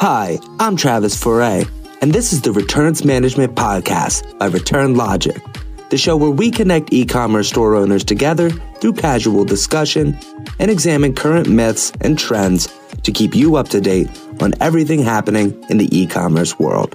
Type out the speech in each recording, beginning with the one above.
Hi, I'm Travis Foray, and this is the Returns Management Podcast by Return Logic, the show where we connect e commerce store owners together through casual discussion and examine current myths and trends to keep you up to date on everything happening in the e commerce world.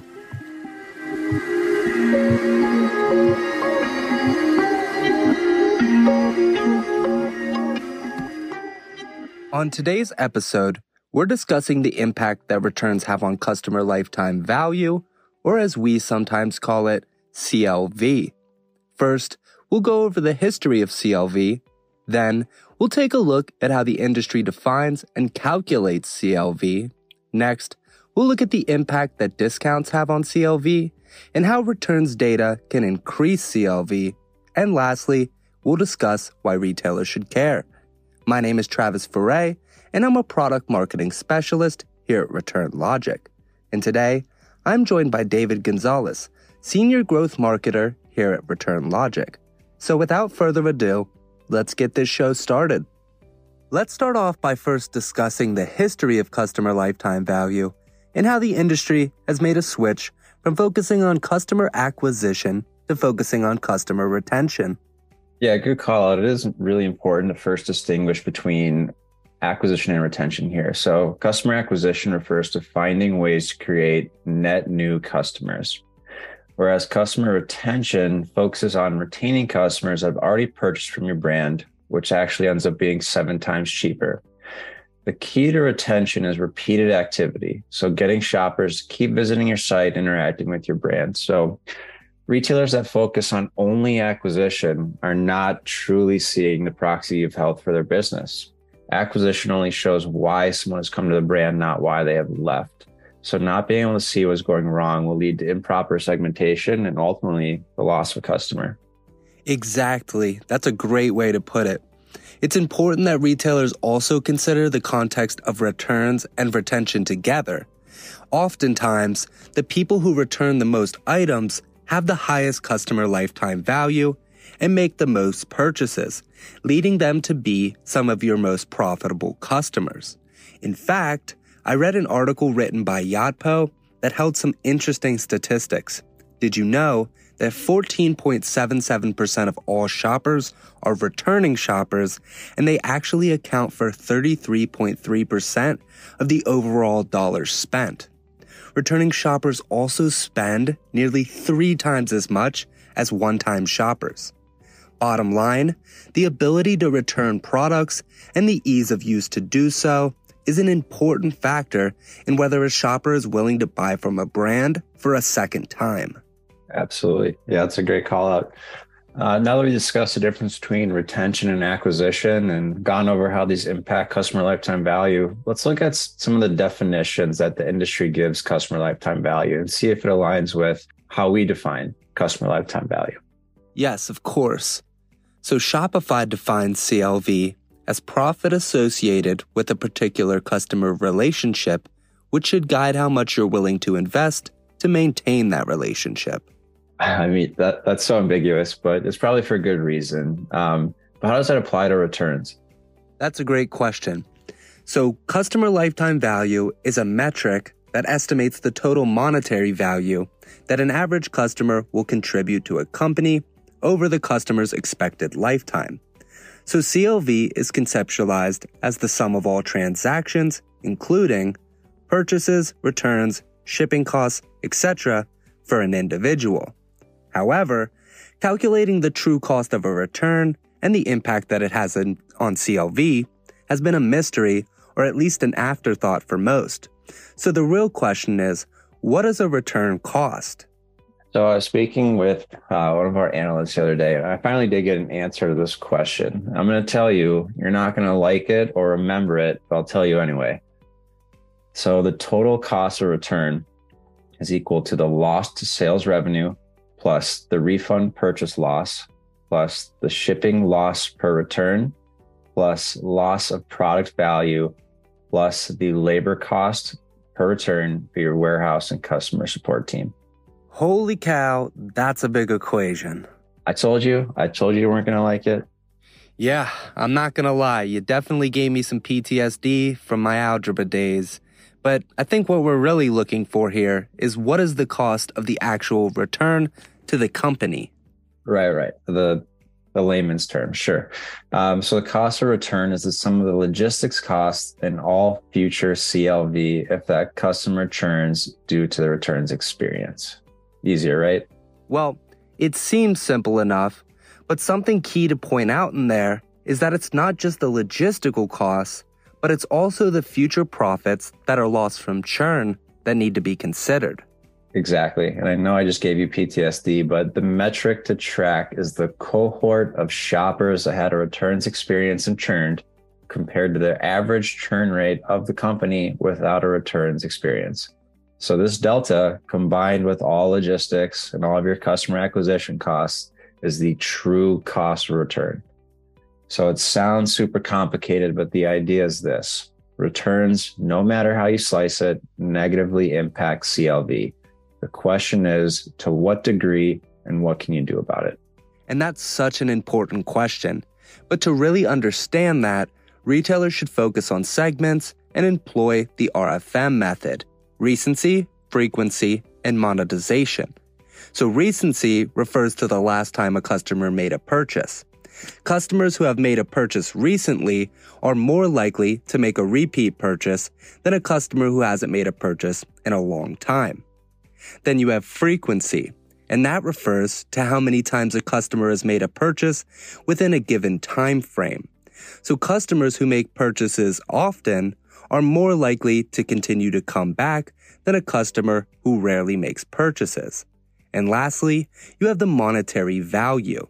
On today's episode, we're discussing the impact that returns have on customer lifetime value, or as we sometimes call it, CLV. First, we'll go over the history of CLV. Then, we'll take a look at how the industry defines and calculates CLV. Next, we'll look at the impact that discounts have on CLV and how returns data can increase CLV. And lastly, we'll discuss why retailers should care. My name is Travis Foray, and I'm a product marketing specialist here at Return Logic. And today, I'm joined by David Gonzalez, Senior Growth Marketer here at Return Logic. So without further ado, let's get this show started. Let's start off by first discussing the history of customer lifetime value and how the industry has made a switch from focusing on customer acquisition to focusing on customer retention. Yeah, good call out. It is really important to first distinguish between acquisition and retention here. So, customer acquisition refers to finding ways to create net new customers, whereas customer retention focuses on retaining customers that have already purchased from your brand, which actually ends up being seven times cheaper. The key to retention is repeated activity. So, getting shoppers to keep visiting your site, interacting with your brand. So, retailers that focus on only acquisition are not truly seeing the proxy of health for their business. Acquisition only shows why someone has come to the brand, not why they have left. So, not being able to see what's going wrong will lead to improper segmentation and ultimately the loss of a customer. Exactly. That's a great way to put it. It's important that retailers also consider the context of returns and retention together. Oftentimes, the people who return the most items have the highest customer lifetime value, and make the most purchases, leading them to be some of your most profitable customers. In fact, I read an article written by Yotpo that held some interesting statistics. Did you know that 14.77% of all shoppers are returning shoppers, and they actually account for 33.3% of the overall dollars spent? returning shoppers also spend nearly three times as much as one time shoppers. Bottom line, the ability to return products and the ease of use to do so is an important factor in whether a shopper is willing to buy from a brand for a second time. Absolutely. Yeah, that's a great call out. Uh, now that we discussed the difference between retention and acquisition and gone over how these impact customer lifetime value, let's look at some of the definitions that the industry gives customer lifetime value and see if it aligns with how we define customer lifetime value. Yes, of course. So Shopify defines CLV as profit associated with a particular customer relationship, which should guide how much you're willing to invest to maintain that relationship. I mean, that that's so ambiguous, but it's probably for a good reason. Um, but how does that apply to returns? That's a great question. So, customer lifetime value is a metric that estimates the total monetary value that an average customer will contribute to a company over the customer's expected lifetime. So, CLV is conceptualized as the sum of all transactions, including purchases, returns, shipping costs, etc., for an individual. However, calculating the true cost of a return and the impact that it has on CLV has been a mystery or at least an afterthought for most. So the real question is, what does a return cost? So I was speaking with uh, one of our analysts the other day, and I finally did get an answer to this question. I'm going to tell you, you're not going to like it or remember it, but I'll tell you anyway. So the total cost of return is equal to the lost sales revenue plus the refund purchase loss plus the shipping loss per return plus loss of product value plus the labor cost per return for your warehouse and customer support team. Holy cow, that's a big equation. I told you, I told you you weren't going to like it. Yeah, I'm not going to lie. You definitely gave me some PTSD from my algebra days. But I think what we're really looking for here is what is the cost of the actual return to the company? Right, right. The the layman's term, sure. Um, so the cost of return is the sum of the logistics costs and all future CLV if that customer churns due to the returns experience. Easier, right? Well, it seems simple enough, but something key to point out in there is that it's not just the logistical costs, but it's also the future profits that are lost from churn that need to be considered. Exactly. And I know I just gave you PTSD, but the metric to track is the cohort of shoppers that had a returns experience and churned compared to their average churn rate of the company without a returns experience. So this delta combined with all logistics and all of your customer acquisition costs is the true cost of return. So it sounds super complicated, but the idea is this returns, no matter how you slice it, negatively impact CLV. The question is to what degree and what can you do about it? And that's such an important question. But to really understand that, retailers should focus on segments and employ the RFM method recency, frequency, and monetization. So, recency refers to the last time a customer made a purchase. Customers who have made a purchase recently are more likely to make a repeat purchase than a customer who hasn't made a purchase in a long time. Then you have frequency, and that refers to how many times a customer has made a purchase within a given time frame. So customers who make purchases often are more likely to continue to come back than a customer who rarely makes purchases. And lastly, you have the monetary value.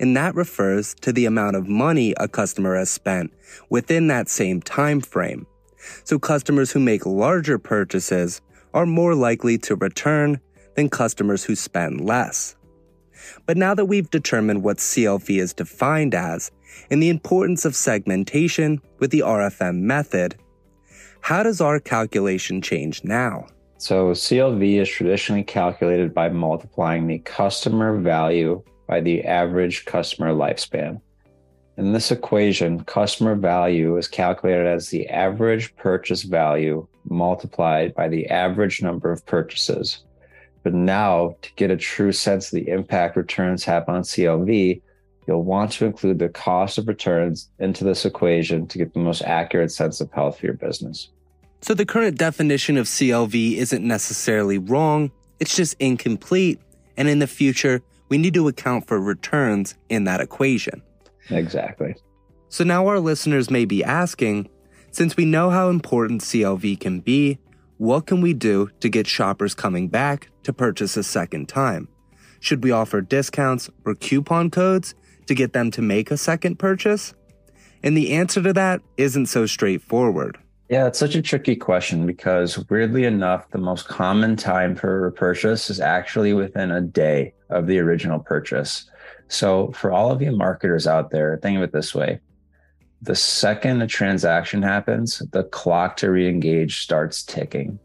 And that refers to the amount of money a customer has spent within that same time frame. So customers who make larger purchases are more likely to return than customers who spend less. But now that we've determined what CLV is defined as and the importance of segmentation with the RFM method, how does our calculation change now? So, CLV is traditionally calculated by multiplying the customer value by the average customer lifespan. In this equation, customer value is calculated as the average purchase value multiplied by the average number of purchases. But now, to get a true sense of the impact returns have on CLV, you'll want to include the cost of returns into this equation to get the most accurate sense of health for your business. So the current definition of CLV isn't necessarily wrong, it's just incomplete, and in the future, we need to account for returns in that equation. Exactly. So now our listeners may be asking, since we know how important CLV can be, what can we do to get shoppers coming back to purchase a second time? Should we offer discounts or coupon codes to get them to make a second purchase? And the answer to that isn't so straightforward. Yeah, it's such a tricky question because weirdly enough, the most common time for a repurchase is actually within a day of the original purchase. So for all of you marketers out there, think of it this way. The second a transaction happens, the clock to re-engage starts ticking.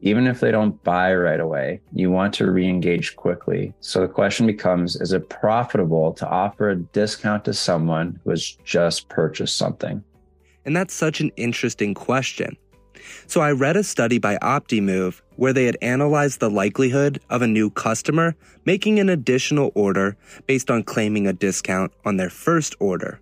Even if they don't buy right away, you want to re-engage quickly. So the question becomes, is it profitable to offer a discount to someone who has just purchased something? And that's such an interesting question. So I read a study by Optimove where they had analyzed the likelihood of a new customer making an additional order based on claiming a discount on their first order.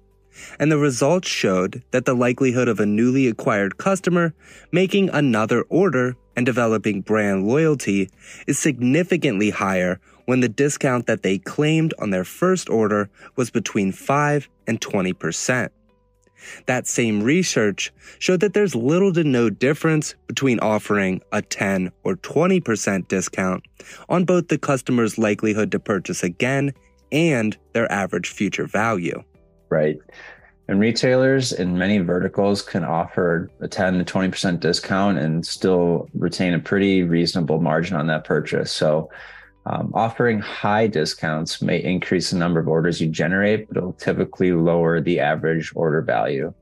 And the results showed that the likelihood of a newly acquired customer making another order and developing brand loyalty is significantly higher when the discount that they claimed on their first order was between 5 and 20 percent. That same research showed that there's little to no difference between offering a 10 or 20% discount on both the customer's likelihood to purchase again and their average future value. Right. And retailers in many verticals can offer a 10 to 20% discount and still retain a pretty reasonable margin on that purchase. So um, offering high discounts may increase the number of orders you generate, but it'll typically lower the average order value.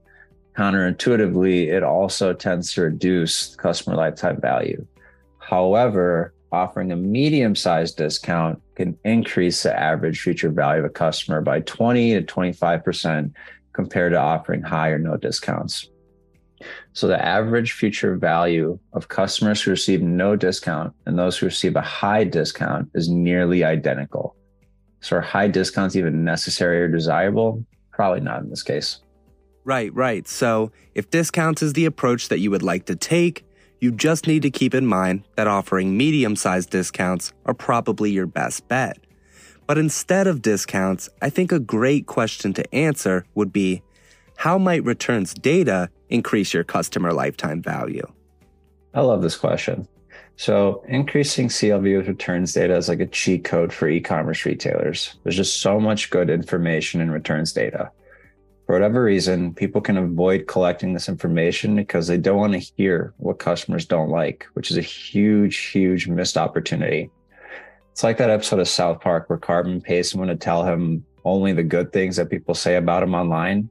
Counterintuitively, it also tends to reduce customer lifetime value. However, offering a medium sized discount can increase the average future value of a customer by 20 to 25% compared to offering high or no discounts. So the average future value of customers who receive no discount and those who receive a high discount is nearly identical. So are high discounts even necessary or desirable? Probably not in this case. Right, right. So if discounts is the approach that you would like to take, you just need to keep in mind that offering medium sized discounts are probably your best bet. But instead of discounts, I think a great question to answer would be how might returns data increase your customer lifetime value? I love this question. So, increasing CLV with returns data is like a cheat code for e commerce retailers. There's just so much good information in returns data. For whatever reason, people can avoid collecting this information because they don't want to hear what customers don't like, which is a huge, huge missed opportunity. It's like that episode of South Park where Cartman pays someone to tell him only the good things that people say about him online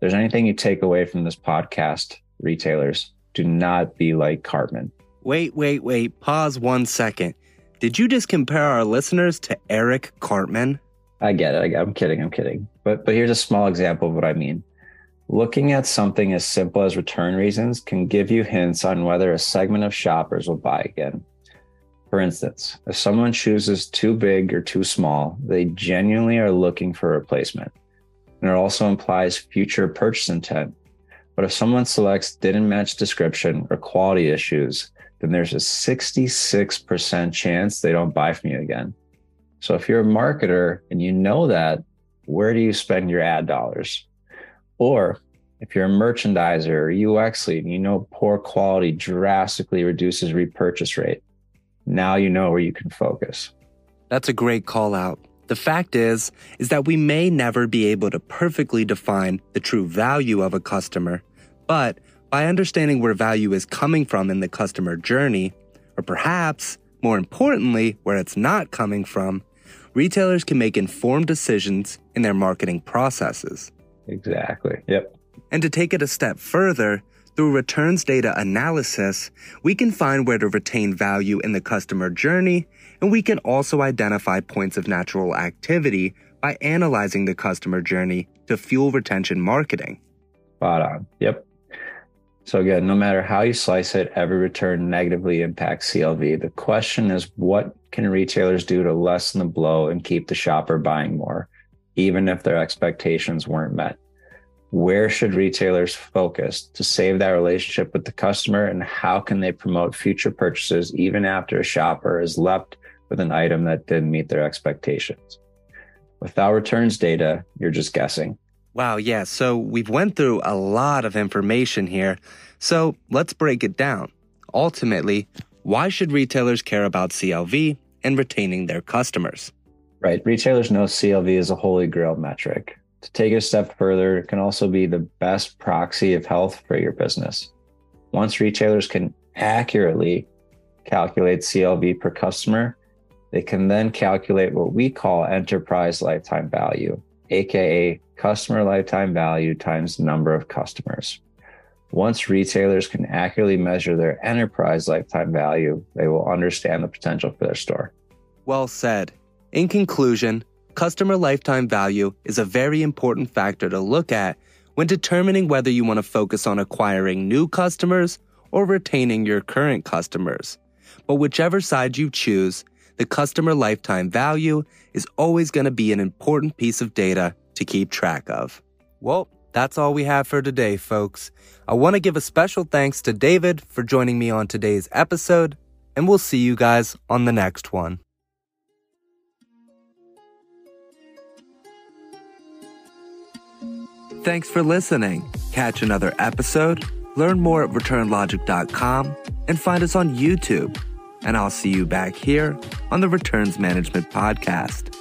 there's anything you take away from this podcast, retailers, do not be like Cartman. Wait, wait, wait. Pause one second. Did you just compare our listeners to Eric Cartman? I get it. I'm kidding. I'm kidding. But but here's a small example of what I mean. Looking at something as simple as return reasons can give you hints on whether a segment of shoppers will buy again. For instance, if someone chooses too big or too small, they genuinely are looking for a replacement and it also implies future purchase intent. But if someone selects didn't match description or quality issues, then there's a 66% chance they don't buy from you again. So if you're a marketer and you know that, where do you spend your ad dollars? Or if you're a merchandiser or UX lead and you know poor quality drastically reduces repurchase rate, now you know where you can focus. That's a great call out. The fact is, is that we may never be able to perfectly define the true value of a customer, but by understanding where value is coming from in the customer journey, or perhaps, more importantly, where it's not coming from, retailers can make informed decisions in their marketing processes. Exactly. Yep. And to take it a step further, through returns data analysis, we can find where to retain value in the customer journey, and we can also identify points of natural activity by analyzing the customer journey to fuel retention marketing. Spot on. Yep. So again, no matter how you slice it, every return negatively impacts CLV. The question is, what can retailers do to lessen the blow and keep the shopper buying more, even if their expectations weren't met? where should retailers focus to save that relationship with the customer and how can they promote future purchases even after a shopper is left with an item that didn't meet their expectations without returns data you're just guessing wow yeah so we've went through a lot of information here. So let's break it down. Ultimately why should retailers care about clv and retaining their customers? Right retailers know clv is a holy grail metric. To take it a step further, it can also be the best proxy of health for your business. Once retailers can accurately calculate CLV per customer, they can then calculate what we call enterprise lifetime value, aka customer lifetime value times number of customers. Once retailers can accurately measure their enterprise lifetime value, they will understand the potential for their store. Well said. In conclusion, customer lifetime value is a very important factor to look at when determining whether you want to focus on acquiring new customers or retaining your current customers. But whichever side you choose, the customer lifetime value is always going to be an important piece of data to keep track of. Well, that's all we have for today, folks. I want to give a special thanks to David for joining me on today's episode, and we'll see you guys on the next one. Thanks for listening. Catch another episode, learn more at returnlogic.com, and find us on YouTube. And I'll see you back here on the Returns Management Podcast.